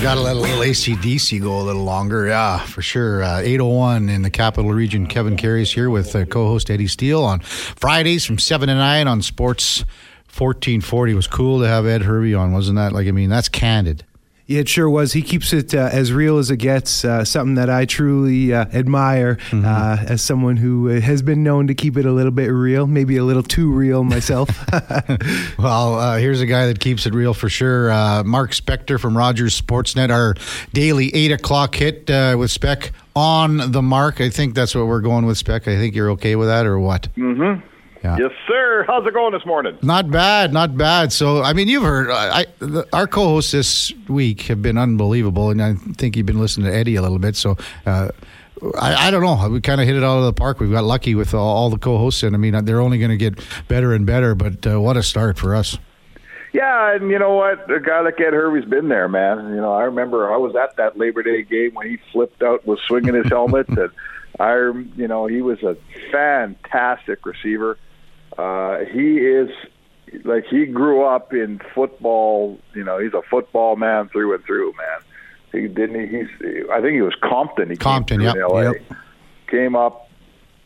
Got to let a little ACDC go a little longer. Yeah, for sure. Uh, 801 in the capital region. Kevin Karius here with uh, co host Eddie Steele on Fridays from 7 to 9 on Sports 1440. It was cool to have Ed Hervey on, wasn't that? Like, I mean, that's candid. Yeah, it sure was. He keeps it uh, as real as it gets. Uh, something that I truly uh, admire mm-hmm. Uh, as someone who uh, has been known to keep it a little bit real, maybe a little too real myself. well, uh, here's a guy that keeps it real for sure. Mark Spector from Rogers Sportsnet, our daily eight o'clock hit with Spec on the mark. I think that's what we're going with, Spec. I think you're okay with that, or what? Mm-hmm. Yeah. Yes, sir. How's it going this morning? Not bad, not bad. So, I mean, you've heard I, the, our co-hosts this week have been unbelievable, and I think you've been listening to Eddie a little bit. So, uh, I, I, don't know. We kind of hit it out of the park. We've got lucky with all, all the co-hosts, and I mean, they're only going to get better and better. But uh, what a start for us! Yeah, and you know what? A guy like Ed Hervey's been there, man. You know, I remember I was at that Labor Day game when he flipped out, was swinging his helmet, and I, you know, he was a fantastic receiver uh, he is like he grew up in football. You know, he's a football man through and through, man. He didn't. He, he's. I think he was Compton. He Compton, yeah. yep, Yep. Came up,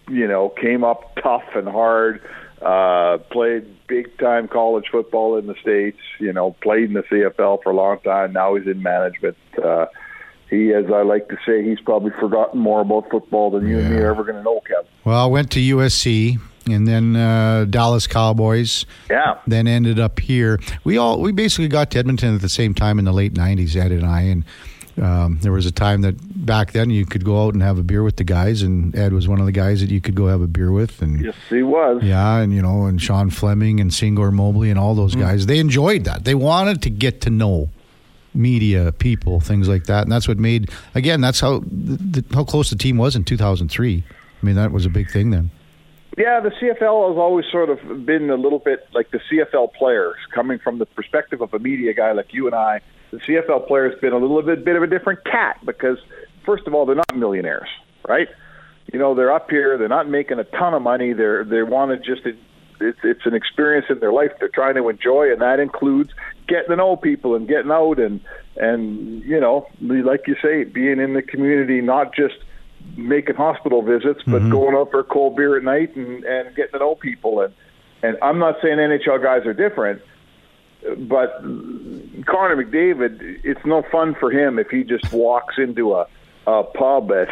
you know, came up tough and hard. Uh, played big time college football in the states. You know, played in the CFL for a long time. Now he's in management. Uh, he, as I like to say, he's probably forgotten more about football than you yeah. and me are ever going to know, Kevin. Well, I went to USC, and then uh, Dallas Cowboys. Yeah. Then ended up here. We all we basically got to Edmonton at the same time in the late '90s, Ed and I, and um, there was a time that back then you could go out and have a beer with the guys, and Ed was one of the guys that you could go have a beer with. And yes, he was. Yeah, and you know, and Sean Fleming and Singor Mobley and all those mm. guys. They enjoyed that. They wanted to get to know media people, things like that, and that's what made. Again, that's how the, how close the team was in 2003. I mean, that was a big thing then. Yeah, the CFL has always sort of been a little bit like the CFL players, coming from the perspective of a media guy like you and I. The CFL player has been a little bit bit of a different cat because, first of all, they're not millionaires, right? You know, they're up here, they're not making a ton of money. They're they want to just it's it's an experience in their life they're trying to enjoy, and that includes getting to know people and getting out and and you know, like you say, being in the community, not just making hospital visits, but mm-hmm. going out for a cold beer at night and, and getting to know people. And, and I'm not saying NHL guys are different, but Connor McDavid, it's no fun for him if he just walks into a, a pub at,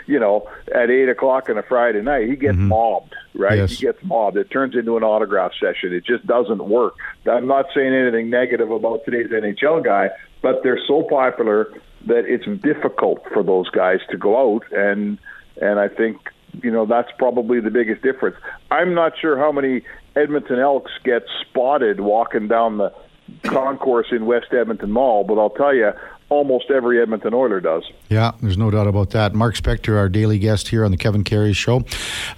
you know, at eight o'clock on a Friday night. He gets mm-hmm. mobbed, right? Yes. He gets mobbed. It turns into an autograph session. It just doesn't work. I'm not saying anything negative about today's NHL guy, but they're so popular that it's difficult for those guys to go out and and I think you know that's probably the biggest difference. I'm not sure how many Edmonton Elks get spotted walking down the concourse in West Edmonton Mall, but I'll tell you, almost every Edmonton Oiler does. Yeah, there's no doubt about that. Mark Spector, our daily guest here on the Kevin Karius Show,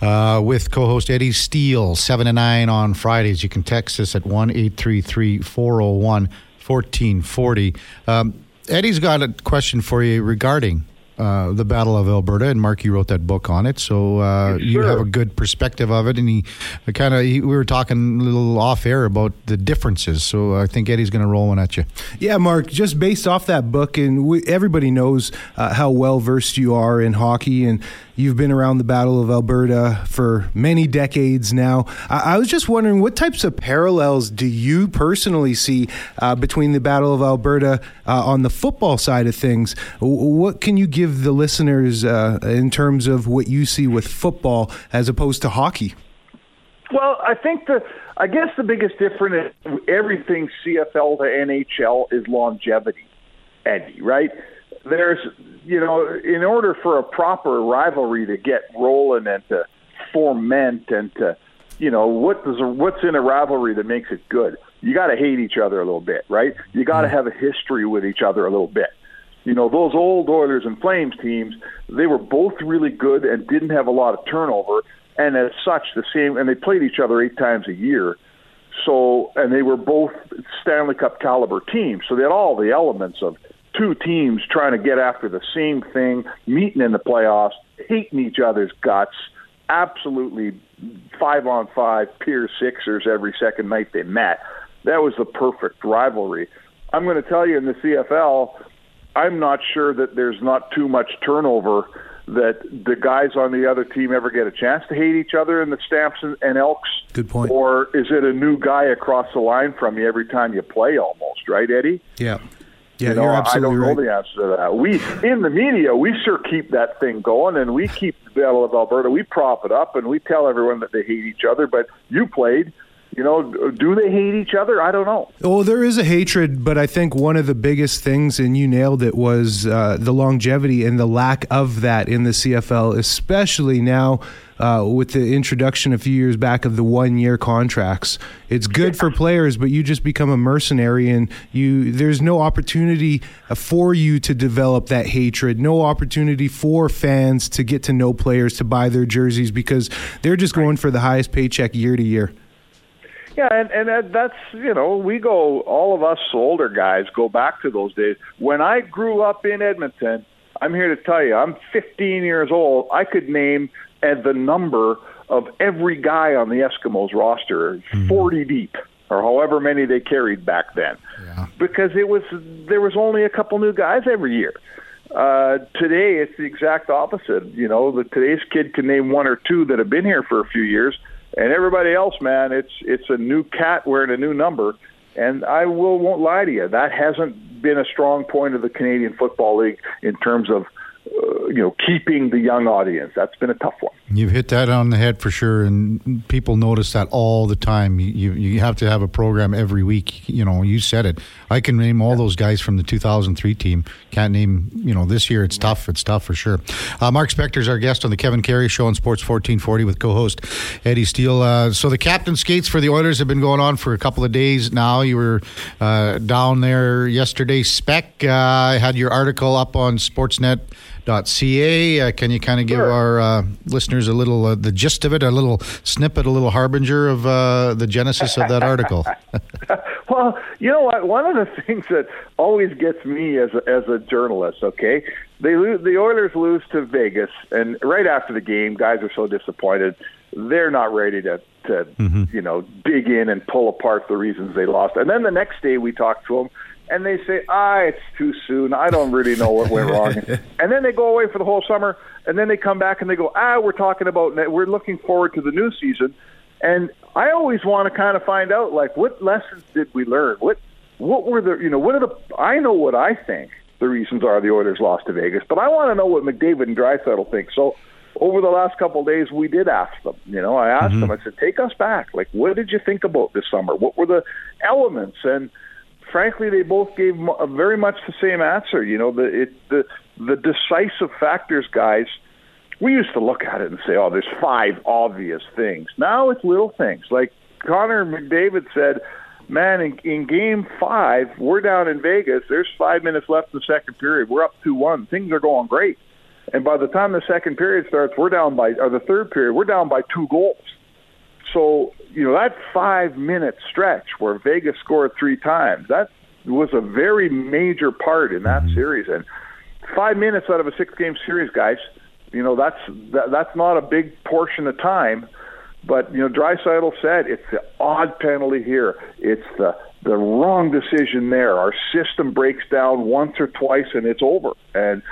uh, with co-host Eddie Steele, seven to nine on Fridays. You can text us at one eight three three four zero oh one fourteen forty. Um, Eddie's got a question for you regarding uh, the Battle of Alberta, and Mark, you wrote that book on it, so uh, you have a good perspective of it. And he kind of we were talking a little off air about the differences, so I think Eddie's going to roll one at you. Yeah, Mark, just based off that book, and we, everybody knows uh, how well versed you are in hockey, and You've been around the Battle of Alberta for many decades now. I, I was just wondering what types of parallels do you personally see uh, between the Battle of Alberta uh, on the football side of things? What can you give the listeners uh, in terms of what you see with football as opposed to hockey? Well, I think the I guess the biggest difference is everything CFL to NHL is longevity, Eddie. Right? there's you know in order for a proper rivalry to get rolling and to foment and to you know what does what's in a rivalry that makes it good? You got to hate each other a little bit right? You got to mm-hmm. have a history with each other a little bit. You know those old oilers and flames teams they were both really good and didn't have a lot of turnover and as such the same and they played each other eight times a year. So and they were both stanley cup caliber teams so they had all the elements of two teams trying to get after the same thing, meeting in the playoffs, hating each other's guts, absolutely five on five, peer Sixers every second night they met. That was the perfect rivalry. I'm going to tell you in the CFL, I'm not sure that there's not too much turnover that the guys on the other team ever get a chance to hate each other in the Stamps and, and Elks. Good point. Or is it a new guy across the line from you every time you play almost, right, Eddie? Yeah. Yeah, you know, you're absolutely I don't right. know the answer to that. We in the media, we sure keep that thing going, and we keep the Battle of Alberta. We prop it up, and we tell everyone that they hate each other. But you played, you know, do they hate each other? I don't know. Oh, there is a hatred, but I think one of the biggest things, and you nailed it, was uh, the longevity and the lack of that in the CFL, especially now uh, with the introduction a few years back of the one-year contracts. It's good for players, but you just become a mercenary, and you there's no opportunity for you to develop that hatred. No opportunity for fans to get to know players to buy their jerseys because they're just going for the highest paycheck year to year. Yeah, and and that- that's you know we go all of us older guys go back to those days when I grew up in Edmonton. I'm here to tell you, I'm 15 years old. I could name uh, the number of every guy on the Eskimos roster, 40 deep, or however many they carried back then, Yeah. because it was there was only a couple new guys every year. Uh, today, it's the exact opposite. You know, the today's kid can name one or two that have been here for a few years, and everybody else, man, it's it's a new cat wearing a new number. And I will won't lie to you, that hasn't been a strong point of the Canadian Football League in terms of uh, you know keeping the young audience. That's been a tough one. You've hit that on the head for sure, and people notice that all the time. You, you have to have a program every week. You know, you said it. I can name all those guys from the 2003 team. Can't name. You know, this year it's tough. It's tough for sure. Uh, Mark Spector is our guest on the Kevin Karius Show on Sports 1440 with co-host Eddie Steele. Uh, so the captain skates for the Oilers have been going on for a couple of days now. You were uh, down there yesterday. Spec uh, had your article up on Sportsnet. .ca. Uh, can you kind of give Sure. our uh, listeners a little uh, the gist of it, a little snippet, a little harbinger of uh, the genesis of that article? Well, you know what? One of the things that always gets me as a, as a journalist, okay, they lose, the Oilers lose to Vegas, and right after the game, guys are so disappointed. They're not ready to to you know dig in and pull apart the reasons they lost. And then the next day, we talk to them, and they say, "Ah, it's too soon. I don't really know what went wrong." and then they go away for the whole summer, and then they come back and they go, "Ah, we're talking about we're looking forward to the new season." And I always want to kind of find out, like, what lessons did we learn? What what were the you know what are the I know what I think the reasons are the Oilers lost to Vegas, but I want to know what McDavid and Draisaitl think. So over the last couple of days, we did ask them. You know, I asked them. I said, "Take us back. Like, what did you think about this summer? What were the elements?" And frankly, they both gave uh, very much the same answer. You know, the it, the the decisive factors, guys. We used to look at it and say, "Oh, there's five obvious things." Now it's little things. Like Connor McDavid said, "Man, in, in Game Five, we're down in Vegas. There's five minutes left in the second period. We're up two one. Things are going great." And by the time the second period starts, we're down by, or the third period, we're down by two goals. So, you know, that five minute stretch where Vegas scored three times, that was a very major part in that mm-hmm. series. And five minutes out of a six game series, guys, you know, that's, that, that's not a big portion of time. But, you know, Draisaitl said it's the odd penalty here. It's the, the wrong decision there. Our system breaks down once or twice and it's over. And,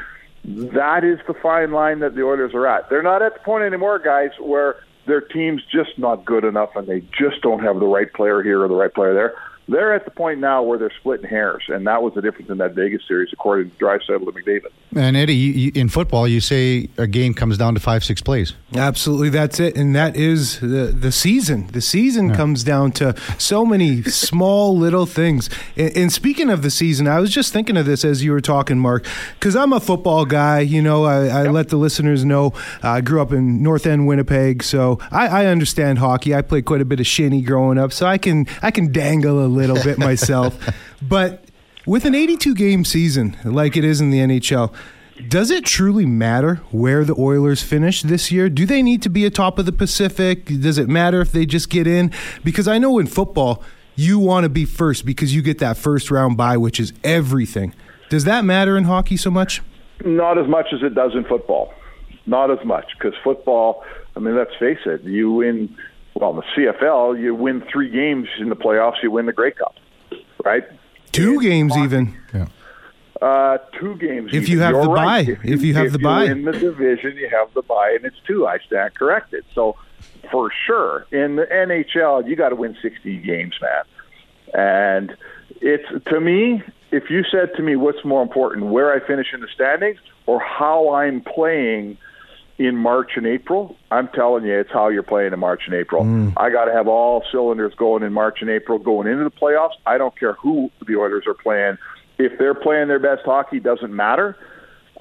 that is the fine line that the Oilers are at. They're not at the point anymore, guys, where their team's just not good enough and they just don't have the right player here or the right player there. They're at the point now where they're splitting hairs, and that was the difference in that Vegas series, according to Draisaitl and McDavid. And Eddie, you, in football, you say a game comes down to five, six plays. Absolutely, that's it, and that is the the season. The season comes down to so many small little things. And, and speaking of the season, I was just thinking of this as you were talking, Mark, because I'm a football guy. You know, I, I let the listeners know I grew up in North End, Winnipeg, so I, I understand hockey. I played quite a bit of shinny growing up, so I can I can dangle a little bit myself. but with an 82 game season like it is in the NHL. Does it truly matter where the Oilers finish this year? Do they need to be atop of the Pacific? Does it matter if they just get in? Because I know in football, you want to be first because you get that first round bye, which is everything. Does that matter in hockey so much? Not as much as it does in football. Not as much because football. I mean, let's face it. You win. Well, in the CFL, you win three games in the playoffs. You win the Grey Cup, right? Two games, even. Yeah. Uh, two games. If even. you have You're the right. bye. If you have if the bye in the division, you have the bye, and it's two. I stand corrected. So for sure, in the NHL, you got to win 60 games, man. And it's to me, if you said to me, what's more important, where I finish in the standings or how I'm playing in March and April, I'm telling you, it's how you're playing in March and April. I got to have all cylinders going in March and April going into the playoffs. I don't care who the Oilers are playing. If they're playing their best hockey, doesn't matter.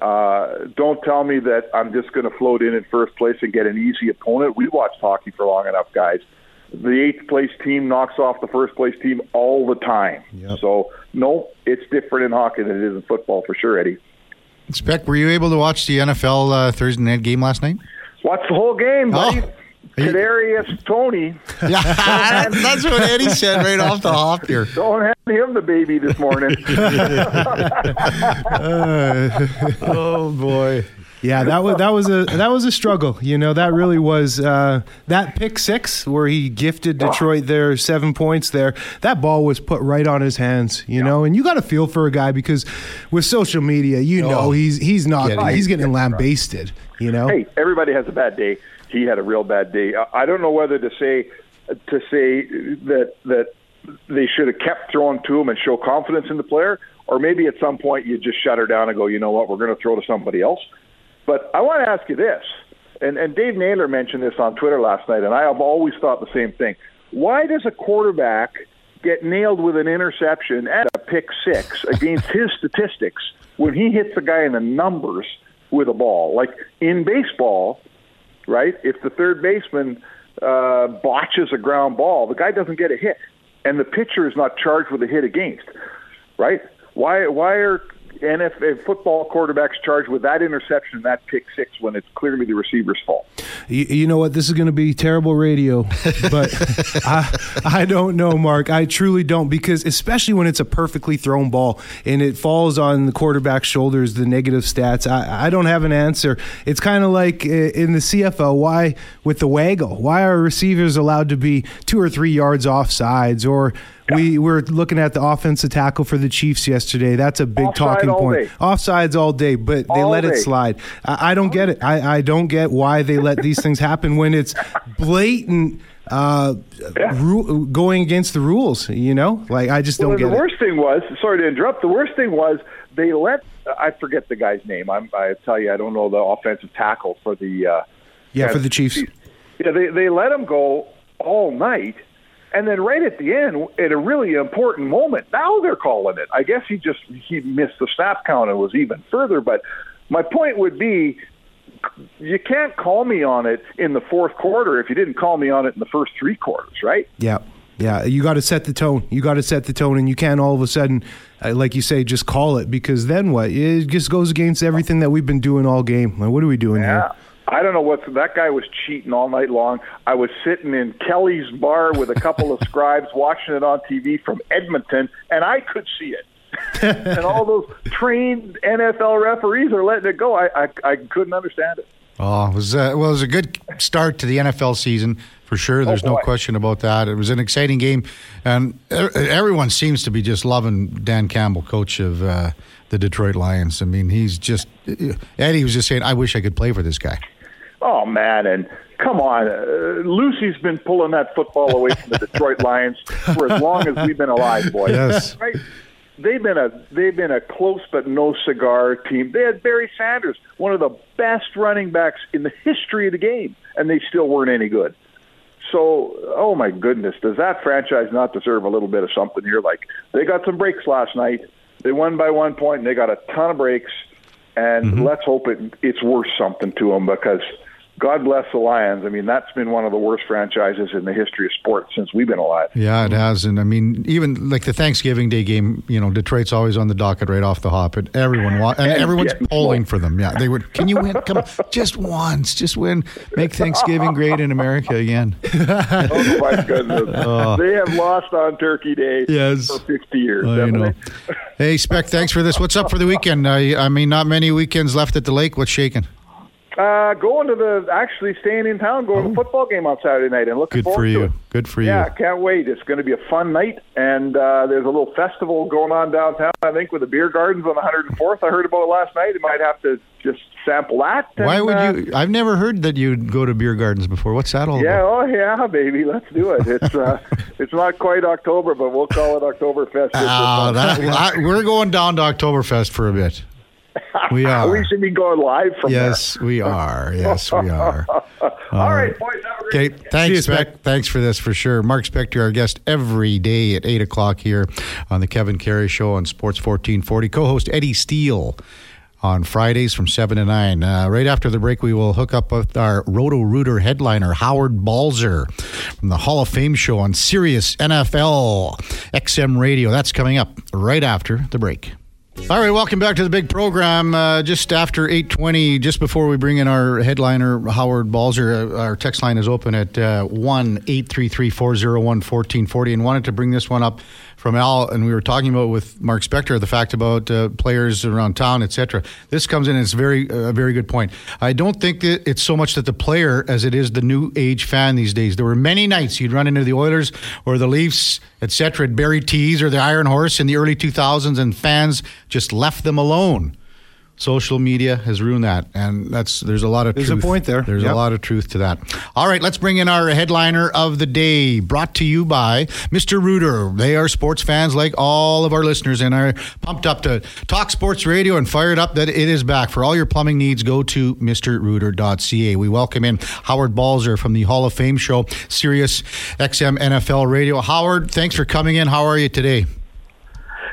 Uh, don't tell me that I'm just going to float in in first place and get an easy opponent. We watched hockey for long enough, guys. The eighth place team knocks off the first place team all the time. Yep. So, no, it's different in hockey than it is in football for sure, Eddie. Speck, were you able to watch the NFL uh, Thursday night game last night? Watch the whole game, buddy. Oh. Kadarius Toney. Yeah, that's what Eddie said right off the hop here. Don't have him the baby this morning. Oh boy. Yeah, that was that was a that was a struggle. You know, that really was uh, that pick six where he gifted Detroit their seven points. There, that ball was put right on his hands. You know, and you got to feel for a guy because with social media, you know, Oh. he's he's not Yeah, he's getting lambasted. You know, hey, everybody has a bad day. He had a real bad day. I- I don't know whether to say to say that that they should have kept throwing to him and show confidence in the player, or maybe at some point you just shut her down and go, you know what, we're going to throw to somebody else. But I want to ask you this, and, and Dave Naylor mentioned this on Twitter last night, and I have always thought the same thing. Why does a quarterback get nailed with an interception and a pick six against his statistics when he hits the guy in the numbers with a ball? Like in baseball, right? If the third baseman uh, botches a ground ball, the guy doesn't get a hit, and the pitcher is not charged with a hit against, right? Why? Why are NFL football quarterbacks charged with that interception, that pick six, when it's clearly the receiver's fault? You, you know what? This is going to be terrible radio, but I, I don't know, Mark. I truly don't because especially when it's a perfectly thrown ball and it falls on the quarterback's shoulders, the negative stats. I, I don't have an answer. It's kind of like uh, in the CFL. Why with the waggle? Why are receivers allowed to be two or three yards off sides or we were looking at the offensive tackle for the Chiefs yesterday. That's a big Offside talking point. day. Offsides all day, but they All let it slide. I, I don't get it. I, I don't get why they let these things happen when it's blatant uh, ru- going against the rules. You know, like I just don't well, get the it. worst thing was, sorry to interrupt. The worst thing was they let I forget the guy's name. I'm, I tell you, I don't know the offensive tackle for the. Uh, Yeah, for the Chiefs. Yeah, they they let him go all night, and then right at the end, at a really important moment, now they're calling it. I guess he just he missed the snap count and was even further. But my point would be, you can't call me on it in the fourth quarter if you didn't call me on it in the first three quarters, right? Yeah. Yeah, you got to set the tone. You got to set the tone, and you can't all of a sudden, uh, like you say, just call it because then what? It just goes against everything that we've been doing all game. Like, what are we doing here? I don't know what that guy was cheating all night long. I was sitting in Kelly's bar with a couple of scribes watching it on TV from Edmonton, and I could see it. and all those trained NFL referees are letting it go. I I, I couldn't understand it. Oh, it was uh, well, it was a good start to the NFL season for sure. There's no question about that. It was an exciting game, and e- everyone seems to be just loving Dan Campbell, coach of uh, the Detroit Lions. I mean, he's just Eddie was just saying, "I wish I could play for this guy." Oh man, and come on, uh, Lucy's been pulling that football away from the Detroit Lions for as long as we've been alive, boys. Yes. right. They've been a they've been a close but no cigar team. They had Barry Sanders, one of the best running backs in the history of the game, and they still weren't any good. So, oh my goodness, does that franchise not deserve a little bit of something here? Like they got some breaks last night. They won by one point, and they got a ton of breaks. And mm-hmm. let's hope it it's worth something to them because God bless the Lions. I mean, that's been one of the worst franchises in the history of sports since we've been alive. Yeah, it has, and I mean, even like the Thanksgiving Day game, you know, Detroit's always on the docket right off the hop, and everyone wa- and And everyone's polling for them. Yeah, they would. Can you win? Come on, just once, just win. Make Thanksgiving great in America again. Oh my goodness, they have lost on Turkey Day Yes. for 50 years. I haven't know. Hey, Spec, thanks for this. What's up for the weekend? Uh, I mean, not many weekends left at the lake. What's shaking? Uh, going to the actually staying in town, going oh. to the football game on Saturday night, and looking Good forward for you. to it. Good for you. Yeah, can't wait. It's going to be a fun night, and uh, there's a little festival going on downtown. I think with the beer gardens on the 104th. I heard about it last night. You might have to just sample that. And, Why would uh, you? I've never heard that you'd go to beer gardens before. What's that all yeah, about? Yeah, oh yeah, baby, let's do it. It's uh, it's not quite October, but we'll call it Oktoberfest. Oh, that, I, we're going down to Oktoberfest for a bit. We are. we should be going live from yes, there. we are. Yes, we are. All right, boys. Okay, thanks, Spec. Thanks for this for sure. Mark Spector, our guest every day at 8 o'clock here on the Kevin Karius Show on Sports 1440. Co host Eddie Steele on Fridays from 7 to 9. Uh, right after the break, we will hook up with our Roto Rooter headliner, Howard Balzer, from the Hall of Fame show on Sirius NFL XM Radio. That's coming up right after the break. All right, welcome back to the big program. Uh, just after 8.20, just before we bring in our headliner, Howard Balzer, uh, our text line is open at uh, 1-833-401-1440 and wanted to bring this one up from Al, and we were talking about with Mark Spector the fact about uh, players around town, etc. This comes in; it's very a very good point. I don't think that it's so much that the player as it is the new age fan these days. There were many nights you'd run into the Oilers or the Leafs, etc. at Barry T's or the Iron Horse in the early 2000s, and fans just left them alone social media has ruined that, and that's there's a lot of there's truth. a point there. There's yep. a lot of truth to that. All right, let's bring in our headliner of the day, brought to you by Mr. Rooter. They are sports fans like all of our listeners, and are pumped up to talk sports radio and fired up that it is back. For all your plumbing needs, go to MrRooter.ca. We welcome in Howard Balzer from the Hall of Fame show, Sirius XM NFL Radio. Howard, thanks for coming in. How are you today?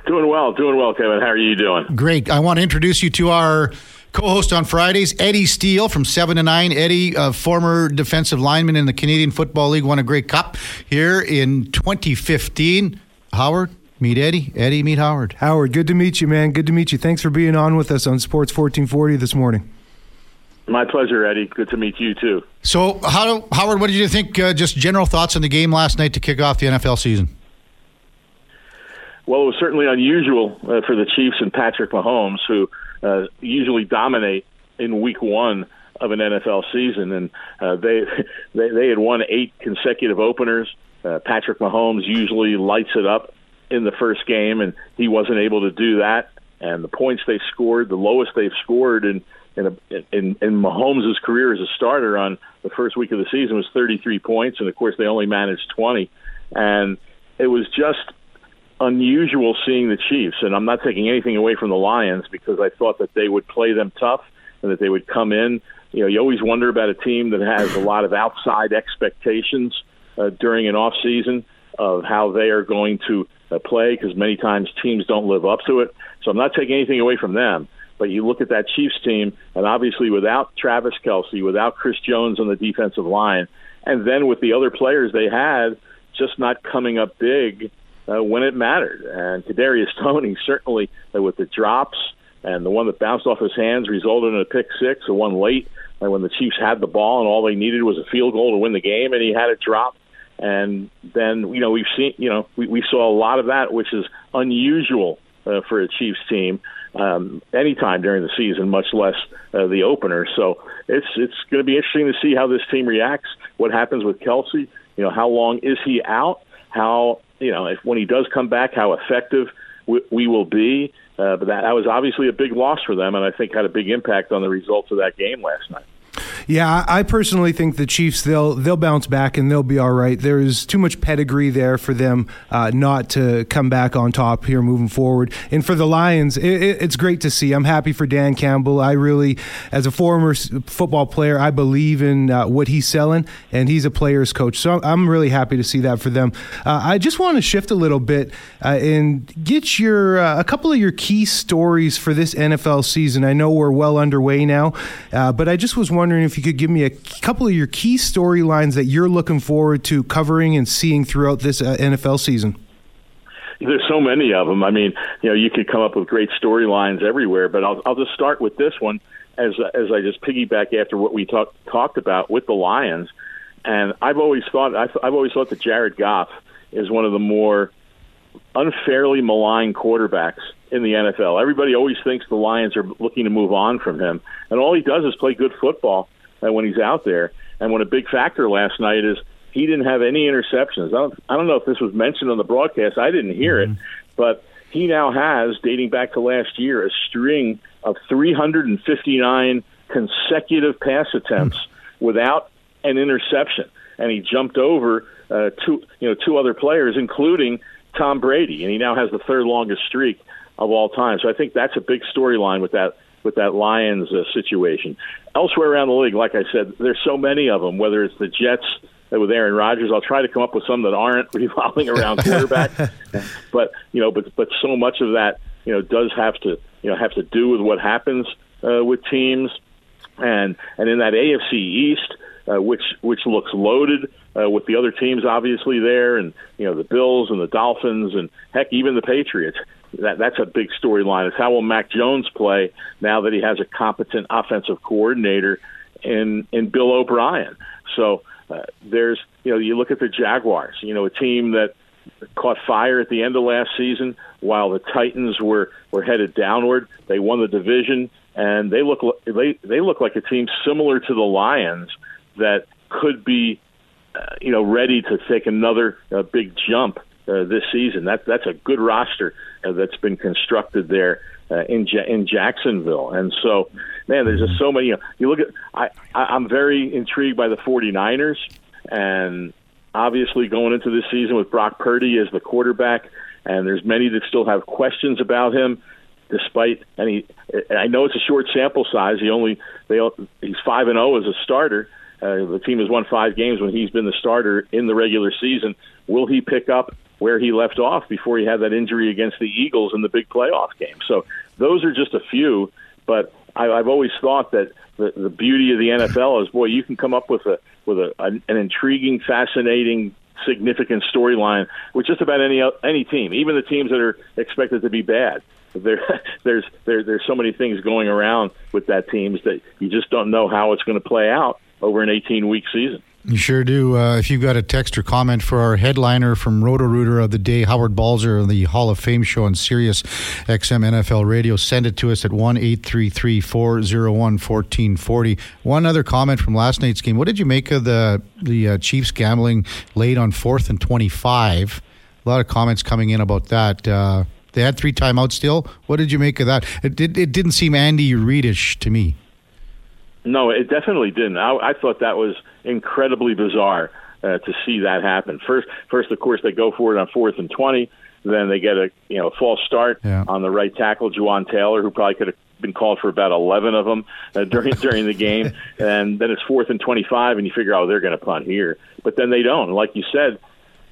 Doing well, doing well, Kevin. How are you doing? Great. I want to introduce you to our co-host on Fridays, Eddie Steele from Seven to Nine. Eddie, a former defensive lineman in the Canadian Football League, won a Grey Cup here in 2015. Howard, meet Eddie. Eddie, meet Howard. Howard, good to meet you, man. Good to meet you. Thanks for being on with us on Sports 1440 this morning. My pleasure, Eddie. Good to meet you too. So, how, Howard, what did you think? Uh, just general thoughts on the game last night to kick off the NFL season? Well, it was certainly unusual uh, for the Chiefs and Patrick Mahomes, who uh, usually dominate in Week One of an NFL season, and uh, they, they they had won eight consecutive openers. Uh, Patrick Mahomes usually lights it up in the first game, and he wasn't able to do that. And the points they scored, the lowest they've scored in in, a, in, in Mahomes' career as a starter on the first week of the season was 33 points, and of course they only managed 20. And it was just unusual seeing the Chiefs, and I'm not taking anything away from the Lions because I thought that they would play them tough and that they would come in. You know, you always wonder about a team that has a lot of outside expectations uh, during an off season of how they are going to uh, play because many times teams don't live up to it. So I'm not taking anything away from them. But you look at that Chiefs team, and obviously without Travis Kelce, without Chris Jones on the defensive line, and then with the other players they had just not coming up big uh, when it mattered. And Kadarius Toney certainly uh, with the drops and the one that bounced off his hands resulted in a pick six, the one late uh, when the Chiefs had the ball and all they needed was a field goal to win the game, and he had a drop. And then you know we've seen you know we, we saw a lot of that, which is unusual uh, for a Chiefs team um, anytime during the season, much less uh, the opener. So it's it's going to be interesting to see how this team reacts. What happens with Kelce? You know, how long is he out? How you know, if when he does come back, how effective we, we will be. Uh, but that, that was obviously a big loss for them, and I think had a big impact on the results of that game last night. Yeah, I personally think the Chiefs they'll they'll bounce back and they'll be all right. There's too much pedigree there for them uh, not to come back on top here moving forward. And for the Lions, it, it, it's great to see. I'm happy for Dan Campbell. I really, as a former football player, I believe in uh, what he's selling, and he's a player's coach. So I'm really happy to see that for them. Uh, I just want to shift a little bit uh, and get your uh, a couple of your key stories for this NFL season. I know we're well underway now, uh, but I just was wondering if you could give me a couple of your key storylines that you're looking forward to covering and seeing throughout this uh, NFL season. There's so many of them. I mean, you know, you could come up with great storylines everywhere, but I'll, I'll just start with this one as as I just piggyback after what we talked talked about with the Lions. And I've always thought I've, I've always thought that Jared Goff is one of the more unfairly maligned quarterbacks in the NFL. Everybody always thinks the Lions are looking to move on from him, and all he does is play good football uh, when he's out there. And what a big factor last night is he didn't have any interceptions. I don't, I don't know if this was mentioned on the broadcast. I didn't hear mm-hmm. it, but he now has, dating back to last year, a string of 359 consecutive pass attempts mm-hmm. without an interception, and he jumped over uh, two, you know, two other players, including Tom Brady, and he now has the third longest streak of all time. So I think that's a big storyline with that with that Lions uh, situation. Elsewhere around the league, like I said, there's so many of them. Whether it's the Jets with Aaron Rodgers, I'll try to come up with some that aren't revolving around quarterback. but you know, but but so much of that you know does have to you know have to do with what happens uh, with teams, and and in that AFC East, uh, which which looks loaded uh, with the other teams obviously there, and you know the Bills and the Dolphins, and heck, even the Patriots that that's a big storyline. Is how will Mac Jones play now that he has a competent offensive coordinator in in Bill O'Brien? So uh, there's you know you look at the Jaguars, you know a team that caught fire at the end of last season while the Titans were were headed downward. They won the division and they look they they look like a team similar to the Lions that could be uh, you know ready to take another uh, big jump uh, this season. That that's a good roster uh, that's been constructed there uh, in ja- in Jacksonville. And so, man, there's just so many. You, know, you look at I, I I'm very intrigued by the 49ers and obviously going into this season with Brock Purdy as the quarterback and there's many that still have questions about him despite any I know it's a short sample size. He only they he's 5 and 0 as a starter. Uh, the team has won five games when he's been the starter in the regular season. Will he pick up where he left off before he had that injury against the Eagles in the big playoff game. So those are just a few, but I, I've always thought that the, the beauty of the NFL is, boy, you can come up with a with a, an, an intriguing, fascinating, significant storyline with just about any any team, even the teams that are expected to be bad. There, there's there, there's so many things going around with that teams that you just don't know how it's going to play out over an 18 week season. You sure do. Uh, if you've got a text or comment for our headliner from Roto Rooter of the day, Howard Balzer the Hall of Fame show on Sirius XM NFL Radio, send it to us at 1 833 401 1440. One other comment from last night's game. What did you make of the, the uh, Chiefs gambling late on fourth and 25? A lot of comments coming in about that. Uh, they had three timeouts still. What did you make of that? It, it, it didn't seem Andy Reidish to me. No, it definitely didn't. I, I thought that was incredibly bizarre uh, to see that happen. First, first, of course, they go for it on fourth and twenty. Then they get a you know a false start yeah. on the right tackle, Jawaan Taylor, who probably could have been called for about eleven of them uh, during during the game. And then it's fourth and twenty five, and you figure, oh, they're going to punt here. But then they don't. Like you said,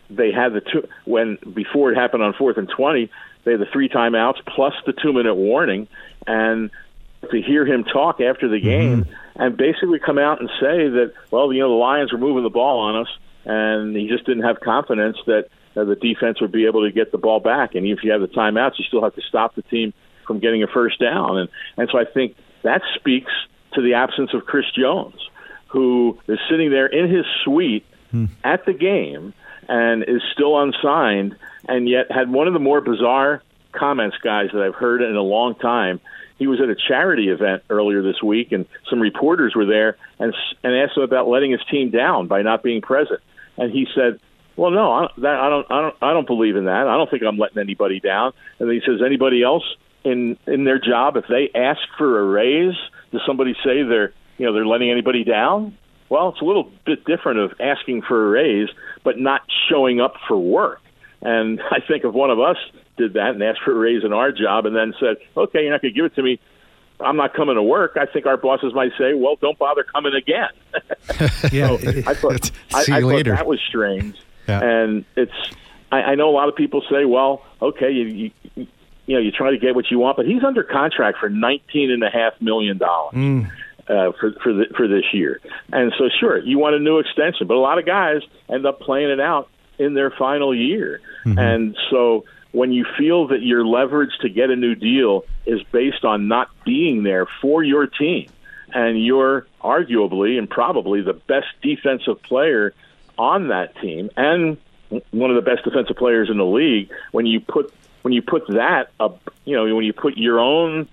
they had the two when before it happened on fourth and twenty. They had the three timeouts plus the two minute warning, and to hear him talk after the game mm-hmm. and basically come out and say that, well, you know, the Lions were moving the ball on us, and he just didn't have confidence that uh, the defense would be able to get the ball back. And if you have the timeouts, you still have to stop the team from getting a first down. And and so I think that speaks to the absence of Chris Jones, who is sitting there in his suite hmm. at the game and is still unsigned, and yet had one of the more bizarre comments, guys, that I've heard in a long time he was at a charity event earlier this week, and some reporters were there and and asked him about letting his team down by not being present. And he said, "Well, no, I, that, I don't, I don't, I don't believe in that. I don't think I'm letting anybody down." And he says, "Anybody else in in their job, if they ask for a raise, does somebody say they're, you know, they're letting anybody down?" Well, it's a little bit different of asking for a raise, but not showing up for work. And I think if one of us did that and asked for a raise in our job and then said, okay, you're not going to give it to me, I'm not coming to work, I think our bosses might say, well, don't bother coming again. yeah. so I thought, I, I thought that was strange. Yeah. And it's, I, I know a lot of people say, well, okay, you, you, you know, you try to get what you want, but he's under contract for nineteen and a half million dollars. Mm. Uh, for for the, for this year, and so sure, you want a new extension, but a lot of guys end up playing it out in their final year. Mm-hmm. And so when you feel that your leverage to get a new deal is based on not being there for your team, and you're arguably and probably the best defensive player on that team and one of the best defensive players in the league, when you put when you put that up, you know, when you put your own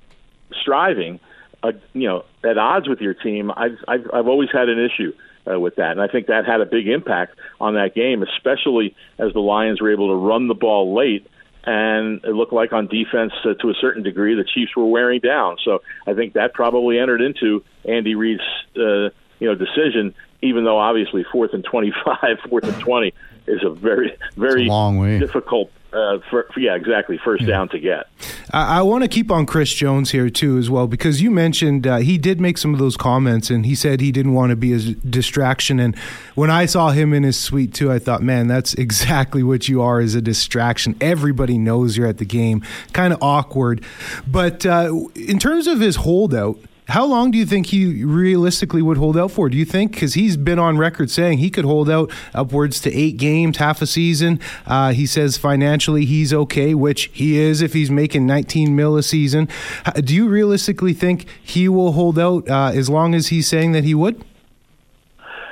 striving, uh, you know, at odds with your team, I've I've, I've always had an issue. Uh, with that, and I think that had a big impact on that game, especially as the Lions were able to run the ball late and it looked like on defense uh, to a certain degree the Chiefs were wearing down. So I think that probably entered into Andy Reid's uh, you know decision. Even though obviously fourth and twenty-five, fourth and twenty is a very very long way. difficult uh, for, yeah, exactly. First yeah. down to get. I, I want to keep on Chris Jones here too, as well, because you mentioned uh, he did make some of those comments, and he said he didn't want to be a distraction. And when I saw him in his suite too, I thought, man, that's exactly what you are as a distraction. Everybody knows you're at the game. Kind of awkward, but uh, in terms of his holdout how long do you think he realistically would hold out for? Do you think because he's been on record saying he could hold out upwards to eight games, half a season? Uh, he says financially he's okay, which he is if he's making 19 mil a season. Do you realistically think he will hold out uh, as long as he's saying that he would?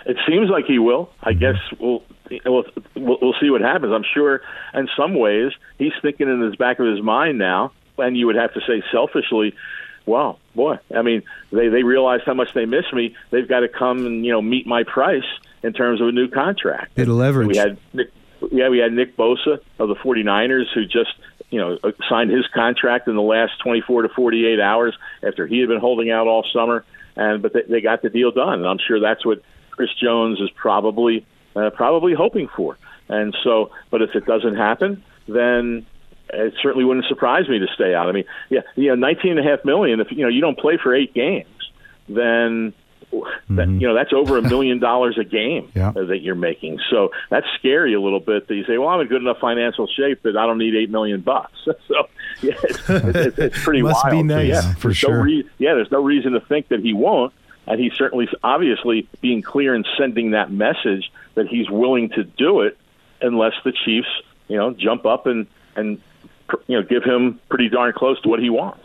It seems like he will. I guess we'll we'll, we'll see what happens. I'm sure in some ways he's thinking in his back of his mind now, and you would have to say selfishly wow, boy, I mean, they they realize how much they miss me. They've got to come and you know meet my price in terms of a new contract. It'll leverage. We had Nick, yeah, we had Nick Bosa of the 49ers who just you know signed his contract in the last 24 to 48 hours after he had been holding out all summer, and but they, they got the deal done, and I'm sure that's what Chris Jones is probably uh, probably hoping for. And so, but if it doesn't happen, then it certainly wouldn't surprise me to stay out. I mean, yeah, you know, nineteen and a half million. If you know you don't play for eight games, then mm-hmm. that, you know that's over a million dollars a game yeah. that you're making. So that's scary a little bit. That you say, well, I'm in good enough financial shape that I don't need eight million bucks. so yeah, it's, it's, it's pretty Must wild. Be nice. So, yeah, for sure. No re- yeah, there's no reason to think that he won't. And he's certainly, obviously, being clear and sending that message that he's willing to do it, unless the Chiefs, you know, jump up and and you know give him pretty darn close to what he wants.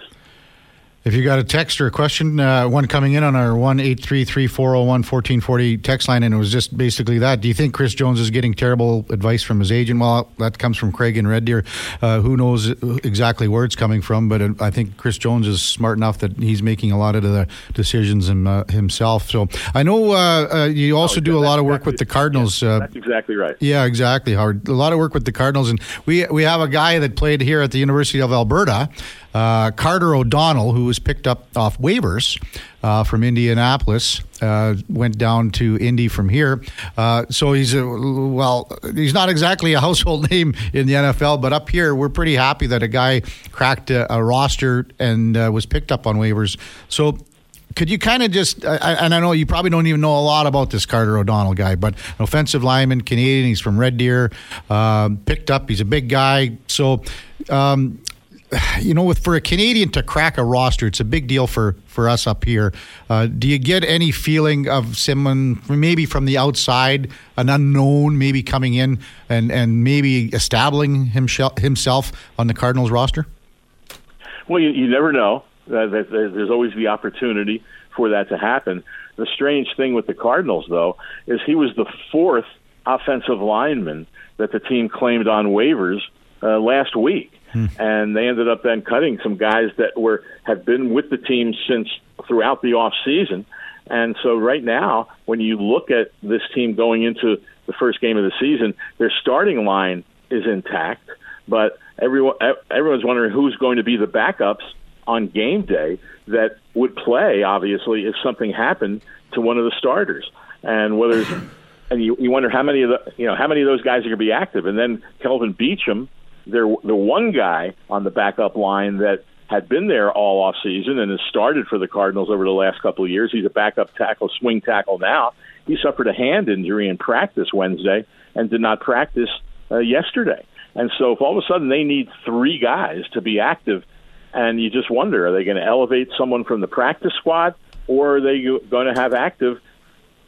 If you got a text or a question, uh, one coming in on our one eight three three four zero oh one fourteen forty text line, and it was just basically that. Do you think Chris Jones is getting terrible advice from his agent? Well, that comes from Craig and Red Deer. Uh, who knows exactly where it's coming from? But uh, I think Chris Jones is smart enough that he's making a lot of the decisions him, uh, himself. So I know uh, uh, you also oh, do a lot of work exactly, with the Cardinals. Yeah, that's exactly right. Yeah, exactly, Howard. A lot of work with the Cardinals, and we we have a guy that played here at the University of Alberta. Uh, Carter O'Donnell, who was picked up off waivers uh, from Indianapolis, uh, went down to Indy from here. Uh, so he's a, well, he's not exactly a household name in the NFL, but up here we're pretty happy that a guy cracked a, a roster and uh, was picked up on waivers. So could you kind of just and I know you probably don't even know a lot about this Carter O'Donnell guy, but an offensive lineman, Canadian. He's from Red Deer, uh, picked up. He's a big guy. So um, you know, with for a Canadian to crack a roster, it's a big deal for for us up here. Uh, do you get any feeling of someone maybe from the outside, an unknown, maybe coming in and and maybe establishing himself himself on the Cardinals roster? Well, you, you never know. Uh, there's always the opportunity for that to happen. The strange thing with the Cardinals, though, is he was the fourth offensive lineman that the team claimed on waivers uh, last week. Hmm. And they ended up then cutting some guys that were have been with the team since throughout the off season. And so right now, when you look at this team going into the first game of the season, their starting line is intact, but everyone everyone's wondering who's going to be the backups on game day that would play. Obviously, if something happened to one of the starters, and whether and you, you wonder how many of the you know how many of those guys are going to be active, and then Kelvin Beachum they're the one guy on the backup line that had been there all off season and has started for the Cardinals over the last couple of years. He's a backup tackle, swing tackle now. He suffered a hand injury in practice Wednesday and did not practice uh, yesterday. And so, if all of a sudden they need three guys to be active, and you just wonder, are they going to elevate someone from the practice squad, or are they going to have active,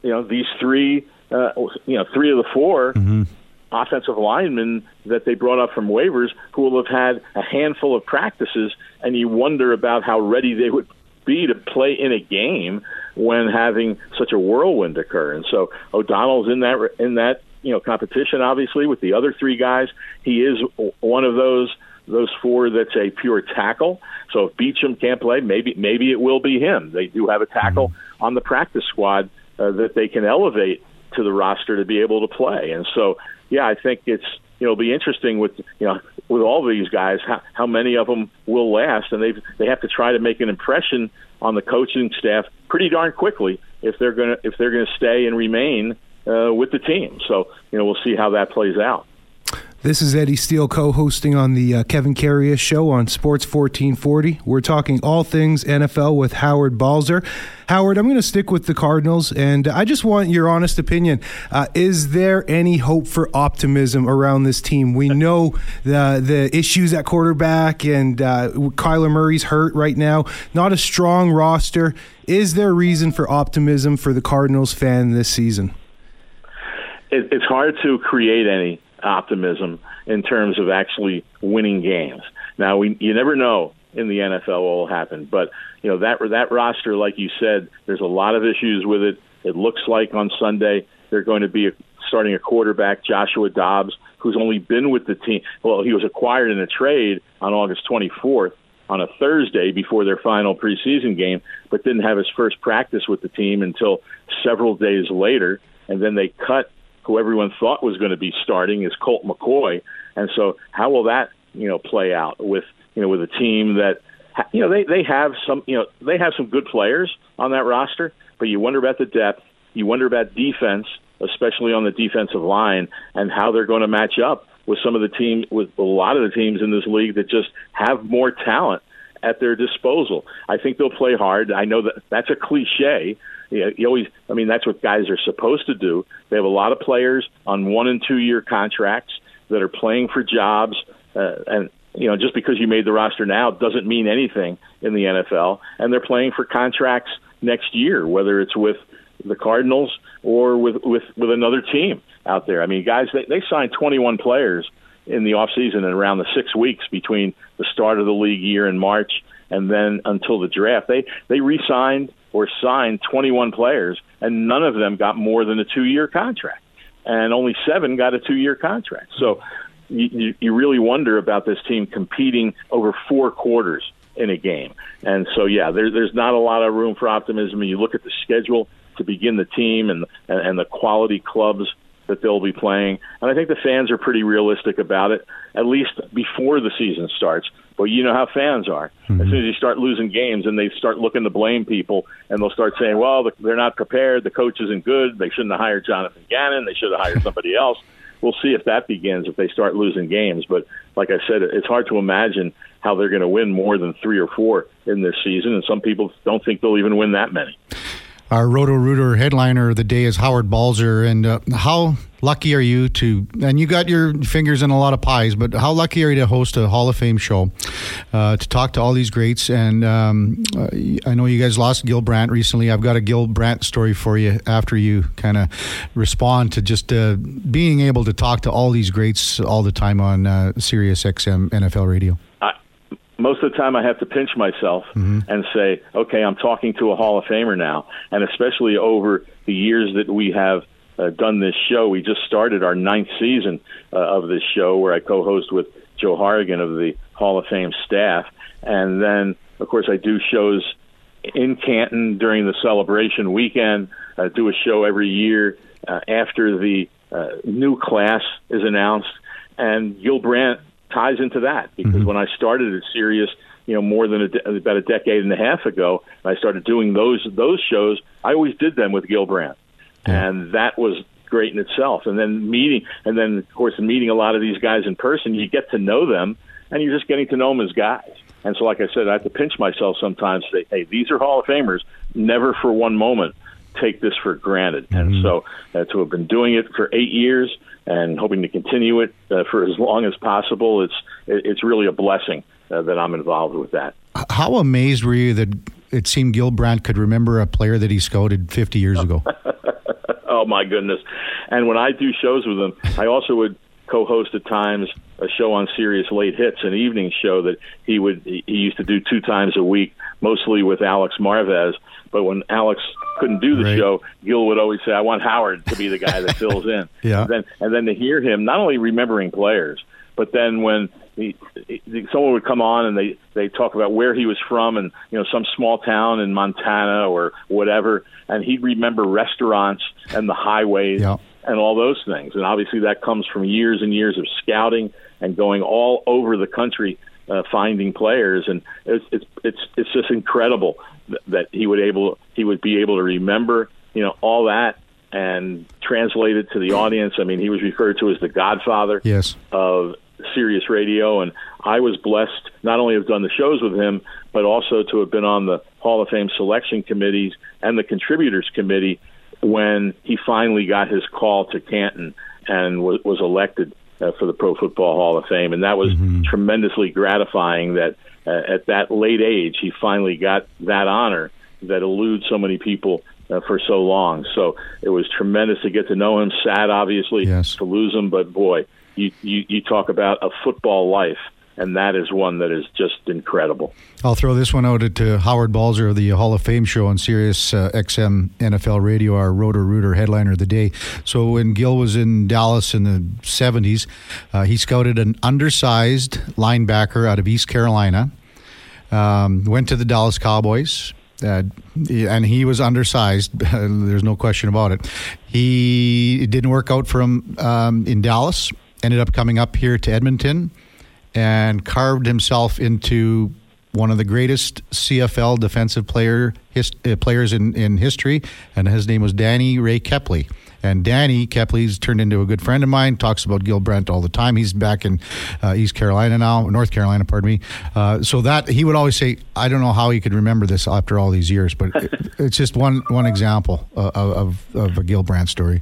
you know, these three, uh, you know, three of the 4 mm-hmm offensive linemen that they brought up from waivers who will have had a handful of practices, and you wonder about how ready they would be to play in a game when having such a whirlwind occur. And so O'Donnell's in that in that you know competition, obviously with the other three guys. He is one of those those four that's a pure tackle. So if Beachum can't play, maybe maybe it will be him. They do have a tackle mm-hmm. on the practice squad uh, that they can elevate to the roster to be able to play. And so, yeah, I think it's you know, be interesting with you know with all these guys how, how many of them will last, and they they have to try to make an impression on the coaching staff pretty darn quickly if they're gonna if they're gonna stay and remain uh, with the team. So you know we'll see how that plays out. This is Eddie Steele co hosting on the uh, Kevin Karius show on Sports 1440. We're talking all things NFL with Howard Balzer. Howard, I'm going to stick with the Cardinals, and I just want your honest opinion. Uh, is there any hope for optimism around this team? We know the, the issues at quarterback, and uh, Kyler Murray's hurt right now. Not a strong roster. Is there reason for optimism for the Cardinals fan this season? It, it's hard to create any optimism in terms of actually winning games. Now, we you never know in the NFL what will happen, but you know that that roster, like you said, there's a lot of issues with it. It looks like on Sunday they're going to be starting a quarterback, Joshua Dobbs, who's only been with the team. Well, he was acquired in a trade on August 24th on a Thursday before their final preseason game, but didn't have his first practice with the team until several days later. And then they cut who everyone thought was going to be starting is Colt McCoy, and so how will that you know play out with you know with a team that you know they they have some you know they have some good players on that roster, but you wonder about the depth, you wonder about defense, especially on the defensive line, and how they're going to match up with some of the teams with a lot of the teams in this league that just have more talent at their disposal. I think they'll play hard. I know that that's a cliche, you, you always, I mean, that's what guys are supposed to do. They have a lot of players on one and two year contracts that are playing for jobs, uh, and you know, just because you made the roster now doesn't mean anything in the NFL. And they're playing for contracts next year, whether it's with the Cardinals or with with with another team out there. I mean, guys, they, they signed 21 players in the off season and around the six weeks between the start of the league year in March and then until the draft. They they re-signed or signed 21 players, and none of them got more than a two-year contract, and only seven got a two-year contract. So you, you really wonder about this team competing over four quarters in a game, and so yeah, there, there's not a lot of room for optimism. And you look at the schedule to begin the team and, and the quality clubs that they'll be playing. And I think the fans are pretty realistic about it, at least before the season starts. But you know how fans are. Mm-hmm. As soon as you start losing games and they start looking to blame people and they'll start saying, well, they're not prepared. The coach isn't good. They shouldn't have hired Jonathan Gannon. They should have hired somebody else. We'll see if that begins if they start losing games. But like I said, it's hard to imagine how they're going to win more than three or four in this season. And some people don't think they'll even win that many. Our Roto Rooter headliner of the day is Howard Balzer. And uh, how lucky are you to, and you got your fingers in a lot of pies, but how lucky are you to host a Hall of Fame show, uh, to talk to all these greats? And um, uh, I know you guys lost Gil Brandt recently. I've got a Gil Brandt story for you after you kind of respond to just uh, being able to talk to all these greats all the time on uh, Sirius XM NFL radio most of the time I have to pinch myself mm-hmm. and say, okay, I'm talking to a Hall of Famer now. And especially over the years that we have uh, done this show, we just started our ninth season uh, of this show where I co host with Joe Horrigan of the Hall of Fame staff. And then, of course, I do shows in Canton during the celebration weekend, I do a show every year uh, after the uh, new class is announced. And Gil Brandt ties into that because mm-hmm. when I started at Sirius, you know, more than a de- about a decade and a half ago, I started doing those those shows. I always did them with Gil Brandt, yeah. and that was great in itself. And then meeting, and then of course meeting a lot of these guys in person, you get to know them, and you're just getting to know them as guys. And so, like I said, I have to pinch myself sometimes. Say, hey, these are Hall of Famers. Never for one moment take this for granted. Mm-hmm. And so, uh, to have been doing it for eight years and hoping to continue it uh, for as long as possible. It's it's really a blessing uh, that I'm involved with that. How amazed were you that it seemed Gil Brandt could remember a player that he scouted 50 years ago? oh my goodness! And when I do shows with him, I also would co-host at times a show on Sirius Late Hits, an evening show that he would he used to do two times a week, mostly with Alex Marvez. But when Alex couldn't do the right. show, Gil would always say, "I want Howard to be the guy that fills in." yeah. And then and then to hear him not only remembering players, but then when he, he, someone would come on and they they talk about where he was from and you know some small town in Montana or whatever, and he'd remember restaurants and the highways Yeah. and all those things. And obviously that comes from years and years of scouting and going all over the country uh, finding players. And it's it's it's it's just incredible that, that he would able he would be able to remember you know all that and translate it to the audience. I mean, he was referred to as the Godfather Yes. of Sirius Radio, and I was blessed not only to have done the shows with him, but also to have been on the Hall of Fame selection committees and the contributors committee when he finally got his call to Canton and was, was elected uh, for the Pro Football Hall of Fame, and that was tremendously gratifying. That uh, at that late age, he finally got that honor that eludes so many people uh, for so long. So it was tremendous to get to know him. Sad, obviously, Yes. to lose him, but boy, you, you you talk about a football life, and that is one that is just incredible. I'll throw this one out to Howard Balzer of the Hall of Fame show on Sirius uh, XM NFL Radio, our Rotor Rooter headliner of the day. So when Gil was in Dallas in the 70s, uh, he scouted an undersized linebacker out of East Carolina, um, went to the Dallas Cowboys. Uh, and he was undersized. There's no question about it. He it didn't work out for him um, in Dallas. Ended up coming up here to Edmonton and carved himself into one of the greatest CFL defensive player his, uh, players in, in history, and his name was Danny Ray Kepley. And Danny Kepley's turned into a good friend of mine. Talks about Gil Brandt all the time. He's back in uh, East Carolina now, North Carolina, pardon me. Uh, so that he would always say, "I don't know how he could remember this after all these years," but it, it's just one one example of, of, of a Gil Brandt story.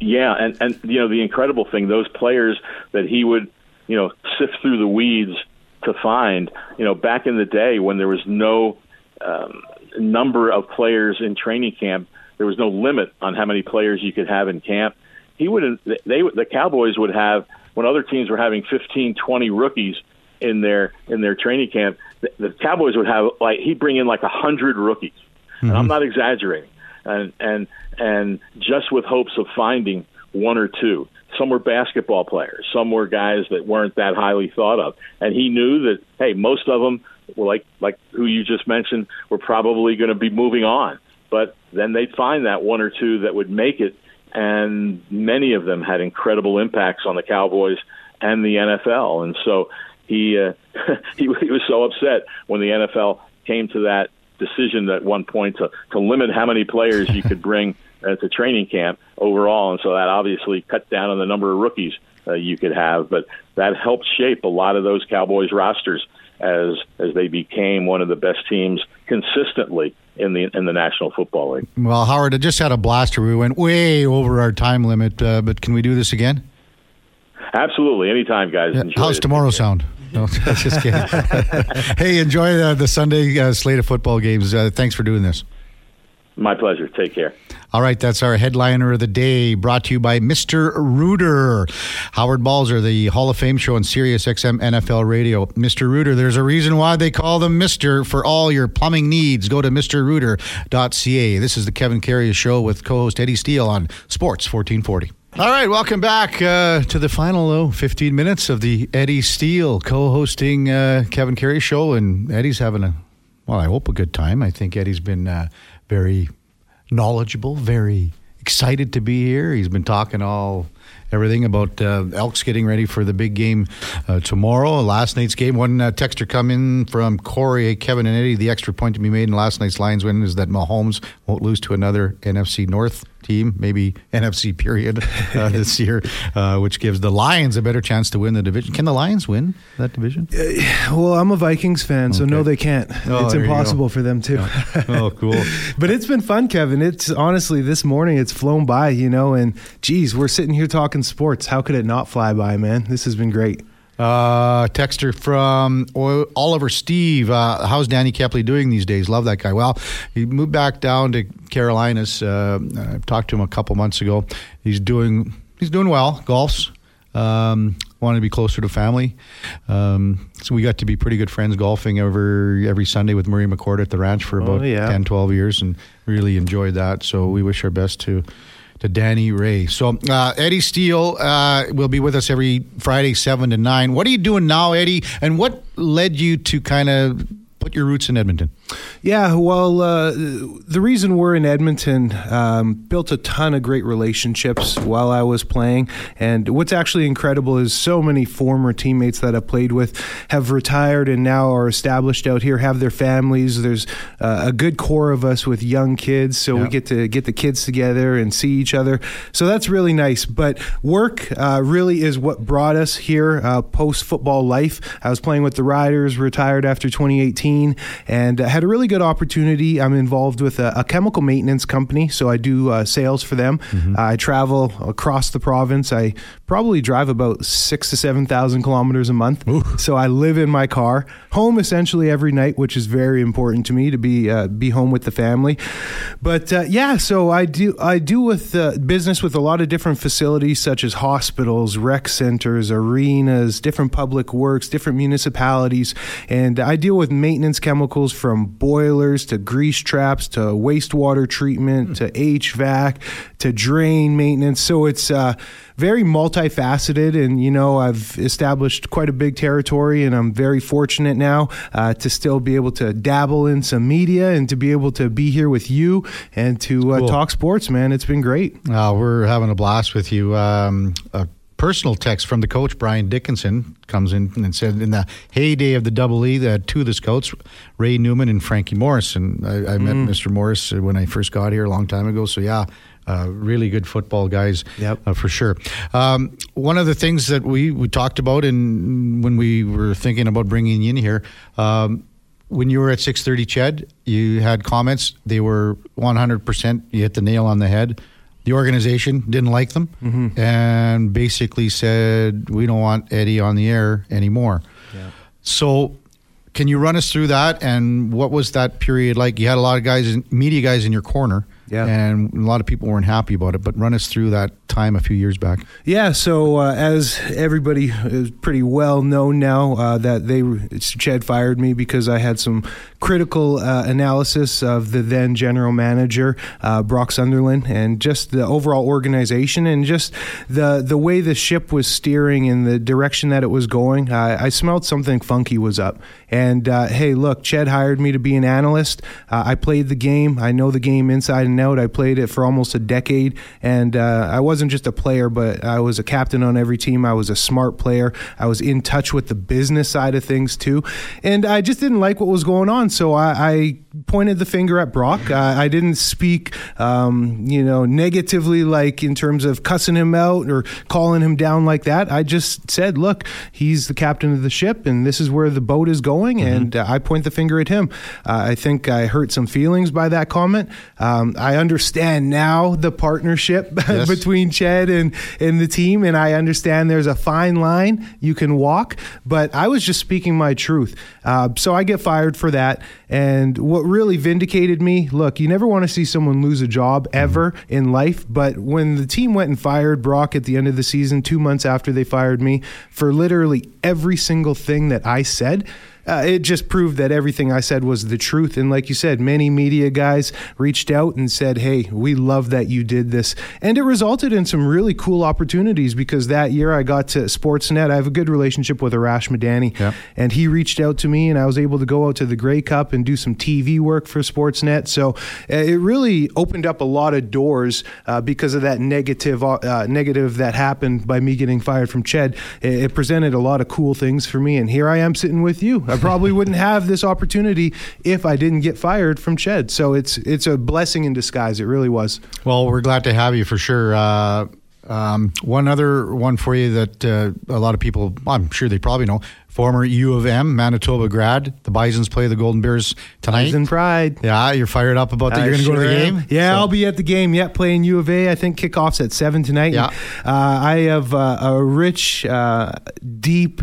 Yeah, and and you know the incredible thing, those players that he would you know sift through the weeds to find. You know, back in the day when there was no um, number of players in training camp, there was no limit on how many players you could have in camp. He would they would, the Cowboys would have when other teams were having 15, 20 rookies in their in their training camp. The, the Cowboys would have like he'd bring in like a hundred rookies, and I'm not exaggerating. And and and just with hopes of finding one or two. Some were basketball players. Some were guys that weren't that highly thought of. And he knew that hey, most of them, were like like who you just mentioned, were probably going to be moving on. But then they'd find that one or two that would make it, and many of them had incredible impacts on the Cowboys and the NFL. And so he uh, he, he was so upset when the NFL came to that decision at one point to to limit how many players you could bring uh, to training camp overall, and so that obviously cut down on the number of rookies uh, you could have. But that helped shape a lot of those Cowboys rosters as as they became one of the best teams consistently in the in the National Football League. Well, Howard, I just had a blaster. We went way over our time limit, uh, but can we do this again? Absolutely, anytime, guys. Yeah. How's it. tomorrow sound? No, just kidding. hey, enjoy the, the Sunday uh, slate of football games. Uh, thanks for doing this. My pleasure. Take care. All right, that's our headliner of the day, brought to you by Mr. Rooter. Howard Balzer, the Hall of Fame show on Sirius XM NFL Radio. Mr. Rooter, there's a reason why they call them Mr. for all your plumbing needs. Go to mrrooter.ca. This is the Kevin Karius Show with co host Eddie Steele on Sports 1440. All right, welcome back uh, to the final though, 15 minutes of the Eddie Steele co-hosting uh, Kevin Karius show, and Eddie's having a, well, I hope a good time. I think Eddie's been uh, very knowledgeable, very excited to be here. He's been talking all everything about uh, Elks getting ready for the big game uh, tomorrow. Last night's game, one uh, texter come in from Corey, Kevin and Eddie. The extra point to be made in last night's Lions win is that Mahomes won't lose to another NFC North team, maybe NFC period uh, this year, uh, which gives the Lions a better chance to win the division. Can the Lions win that division? Well, I'm a Vikings fan, so no, they can't. Oh, it's there you go. impossible for them to. Oh, cool. but it's been fun, Kevin. It's honestly this morning it's flown by, you know, and geez, we're sitting here talking sports. How could it not fly by, man? This has been great. Uh, texter from O- Oliver Steve. Uh, how's Danny Kepley doing these days? Love that guy. Well, he moved back down to Carolinas. Uh, I talked to him a couple months ago. He's doing he's doing well. Golfs. Um, wanted to be closer to family. Um, so we got to be pretty good friends golfing every every Sunday with Marie McCord at the ranch for about Oh, yeah. 10, 12 years and really enjoyed that. So we wish our best to to Danny Ray. So uh, Eddie Steele uh, will be with us every Friday, seven to nine. What are you doing now, Eddie? And what led you to kind of put your roots in Edmonton? Yeah, well, uh, the reason we're in Edmonton um, built a ton of great relationships while I was playing. And what's actually incredible is so many former teammates that I've played with have retired and now are established out here, have their families. There's uh, a good core of us with young kids, so we get to get the kids together and see each other. So that's really nice. But work uh, really is what brought us here uh, post football life. I was playing with the Riders, retired after 2018, and had had a really good opportunity. I'm involved with a, a chemical maintenance company, so I do uh, sales for them. Mm-hmm. I travel across the province. I probably drive about six to seven thousand kilometers a month. Ooh. So I live in my car, home essentially every night, which is very important to me to be uh, be home with the family. But uh, yeah, so I do I do with uh, business with a lot of different facilities such as hospitals, rec centers, arenas, different public works, different municipalities, and I deal with maintenance chemicals from boilers to grease traps to wastewater treatment to HVAC to drain maintenance. So it's uh, very multifaceted, and you know I've established quite a big territory, and I'm very fortunate now uh, to still be able to dabble in some media and to be able to be here with you and to uh, cool. talk sports. Man, it's been great. Uh, we're having a blast with you. Um, personal text from the coach Brian Dickinson comes in and said in the heyday of the double E, the two of the scouts, Ray Newman and Frankie Morris, and I, I met Mr. Mm. Morris when I first got here a long time ago. So yeah. Uh, really good football guys, yep. Uh, for sure. Um, one of the things that we, we talked about, and when we were thinking about bringing you in here, um, when you were at 630 Ched, you had comments. They were 100%. You hit the nail on the head the organization didn't like them mm-hmm. and basically said, we don't want Eddie on the air anymore. Yeah. So, can you run us through that? And what was that period like? You had a lot of guys, media guys in your corner. Yeah. And a lot of people weren't happy about it. But run us through that time a few years back. Yeah. So uh, as everybody is pretty well known now uh, that they Ched fired me because I had some critical uh, analysis of the then general manager uh, Brock Sunderland and just the overall organization and just the the way the ship was steering in the direction that it was going. I smelled something funky was up. And uh, hey, look, Ched hired me to be an analyst. Uh, I played the game. I know the game inside and out. I played it for almost a decade, and I wasn't just a player, but I was a captain on every team. I was a smart player. I was in touch with the business side of things too, and I just didn't like what was going on. So I, I pointed the finger at Brock. I, I didn't speak, um, you know, negatively, like in terms of cussing him out or calling him down like that. I just said, look, he's the captain of the ship, and this is where the boat is going, mm-hmm. and uh, I point the finger at him. Uh, I think I hurt some feelings by that comment. Um, I understand now the partnership yes. between Ched and, and the team, and I understand there's a fine line you can walk, but I was just speaking my truth. Uh, so I get fired for that. And what really vindicated me look, you never want to see someone lose a job ever mm-hmm. in life. But when the team went and fired Brock at the end of the season, two months after they fired me, for literally every single thing that I said, uh, it just proved that everything I said was the truth. And like you said, many media guys reached out and said, Hey, we love that you did this. And it resulted in some really cool opportunities because that year I got to Sportsnet. I have a good relationship with Arash Madani. Yeah. And he reached out to me, and I was able to go out to the Grey Cup and do some TV work for Sportsnet. So uh, it really opened up a lot of doors uh, because of that negative, uh, negative that happened by me getting fired from Ched. It, it presented a lot of cool things for me. And here I am sitting with you. I probably wouldn't have this opportunity if I didn't get fired from Ched. So it's it's a blessing in disguise. It really was. Well, we're glad to have you for sure. Uh, um, one other one for you that uh, a lot of people, I'm sure they probably know. Former U of M, Manitoba grad. The Bisons play the Golden Bears tonight. Bison Pride. Yeah, you're fired up about that. You're going to sure go to the game? Yeah, so. I'll be at the game. Yeah, playing U of A. I think kickoffs at 7 tonight. Yeah. And, uh, I have uh, a rich, uh, deep,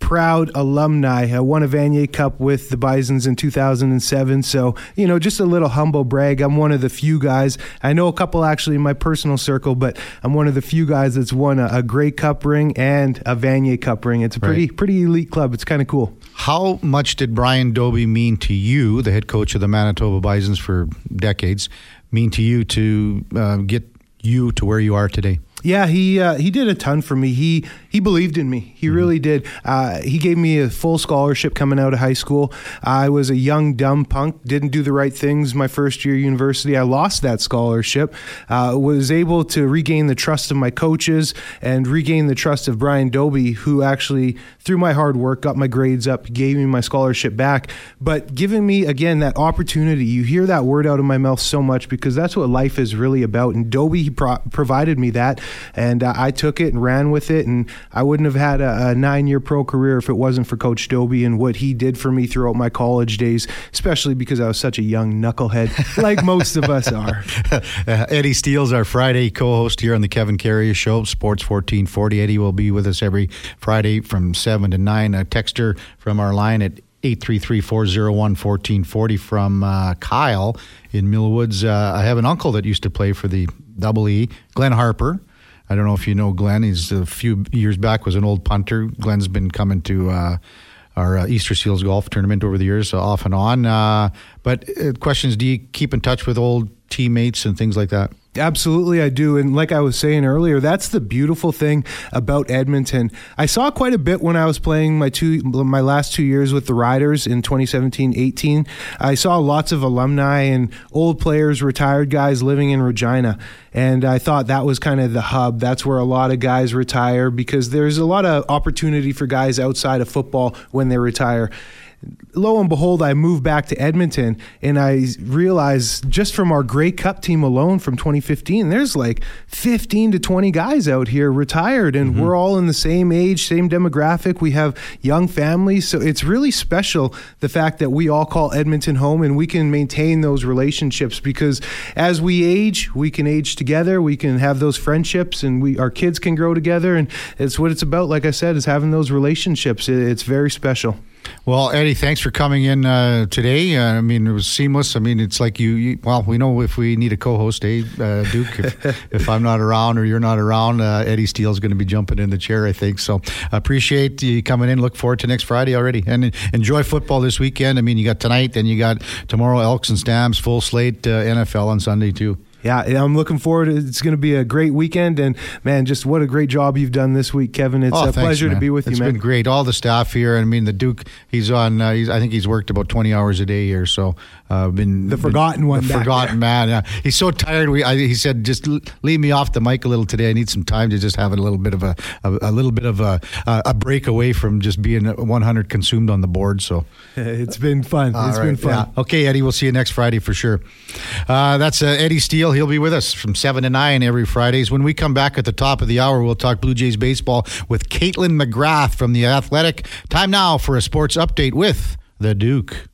proud alumni. I won a Vanier Cup with the Bisons in 2007. So, you know, just a little humble brag. I'm one of the few guys. I know a couple actually in my personal circle, but I'm one of the few guys that's won a, a Grey Cup ring and a Vanier Cup ring. It's a pretty right. pretty elite club. It's kind of cool. How much did Brian Dobie mean to you, the head coach of the Manitoba Bisons for decades, mean to you to uh, get you to where you are today? Yeah, he uh, he did a ton for me. He he believed in me. He mm-hmm. really did. Uh, he gave me a full scholarship coming out of high school. I was a young dumb punk. Didn't do the right things my first year university. I lost that scholarship. Uh, was able to regain the trust of my coaches and regain the trust of Brian Dobie, who actually through my hard work got my grades up, gave me my scholarship back. But giving me again that opportunity. You hear that word out of my mouth so much because that's what life is really about. And Doby pro- provided me that and uh, I took it and ran with it. And I wouldn't have had a, a nine year pro career if it wasn't for Coach Dobie and what he did for me throughout my college days, especially because I was such a young knucklehead, like most of us are. Uh, Eddie Steele's our Friday co host here on the Kevin Karius Show, Sports 1440. Eddie will be with us every Friday from 7 to 9. A texter from our line at 833-401-1440 from uh, Kyle in Millwoods. Uh, I have an uncle that used to play for the Double E, Glenn Harper. I don't know if you know Glenn. He's a few years back was an old punter. Glenn's been coming to uh, our uh, Easter Seals golf tournament over the years, off and on. Uh, but uh, questions: Do you keep in touch with old teammates and things like that? Absolutely, I do. And like I was saying earlier, that's the beautiful thing about Edmonton. I saw quite a bit when I was playing my two, my last two years with the Riders in 2017 18. I saw lots of alumni and old players, retired guys living in Regina. And I thought that was kind of the hub. That's where a lot of guys retire because there's a lot of opportunity for guys outside of football when they retire lo and behold, I moved back to Edmonton and I realized just from our Grey Cup team alone from 2015, there's like 15 to 20 guys out here retired and mm-hmm. we're all in the same age, same demographic. We have young families. So it's really special the fact that we all call Edmonton home and we can maintain those relationships because as we age, we can age together, we can have those friendships and we our kids can grow together. And it's what it's about, like I said, is having those relationships. It's very special. Well, Eddie, thanks for coming in uh, today. Uh, I mean, it was seamless. I mean, it's like you, you well, we know if we need a co-host, eh, uh, Duke, if, if, I'm not around or you're not around, uh, Eddie Steele's going to be jumping in the chair, I think. So appreciate you coming in. Look forward to next Friday already. And enjoy football this weekend. I mean, you got tonight, then you got tomorrow Elks and Stamps, full slate uh, NFL on Sunday, too yeah, I'm looking forward. It's going to be a great weekend, and man, just what a great job you've done this week, Kevin. It's oh, a thanks, pleasure man. to be with it's you, man. It's been great. All the staff here. I mean, the Duke. He's on. Uh, he's, I think he's worked about 20 hours a day here. So, uh, been the forgotten been, one. The forgotten man. Yeah, he's so tired. We. I, he said, just leave me off the mic a little today. I need some time to just have a little bit of a a, a little bit of a a break away from just being 100 consumed on the board. So, it's been fun. All it's right. been fun. Yeah. Okay, Eddie. We'll see you next Friday for sure. Uh, that's uh, Eddie Steele. He'll be with us from 7 to 9 every Fridays. When we come back at the top of the hour, we'll talk Blue Jays baseball with Kaitlyn McGrath from The Athletic. Time now for a sports update with the Duke.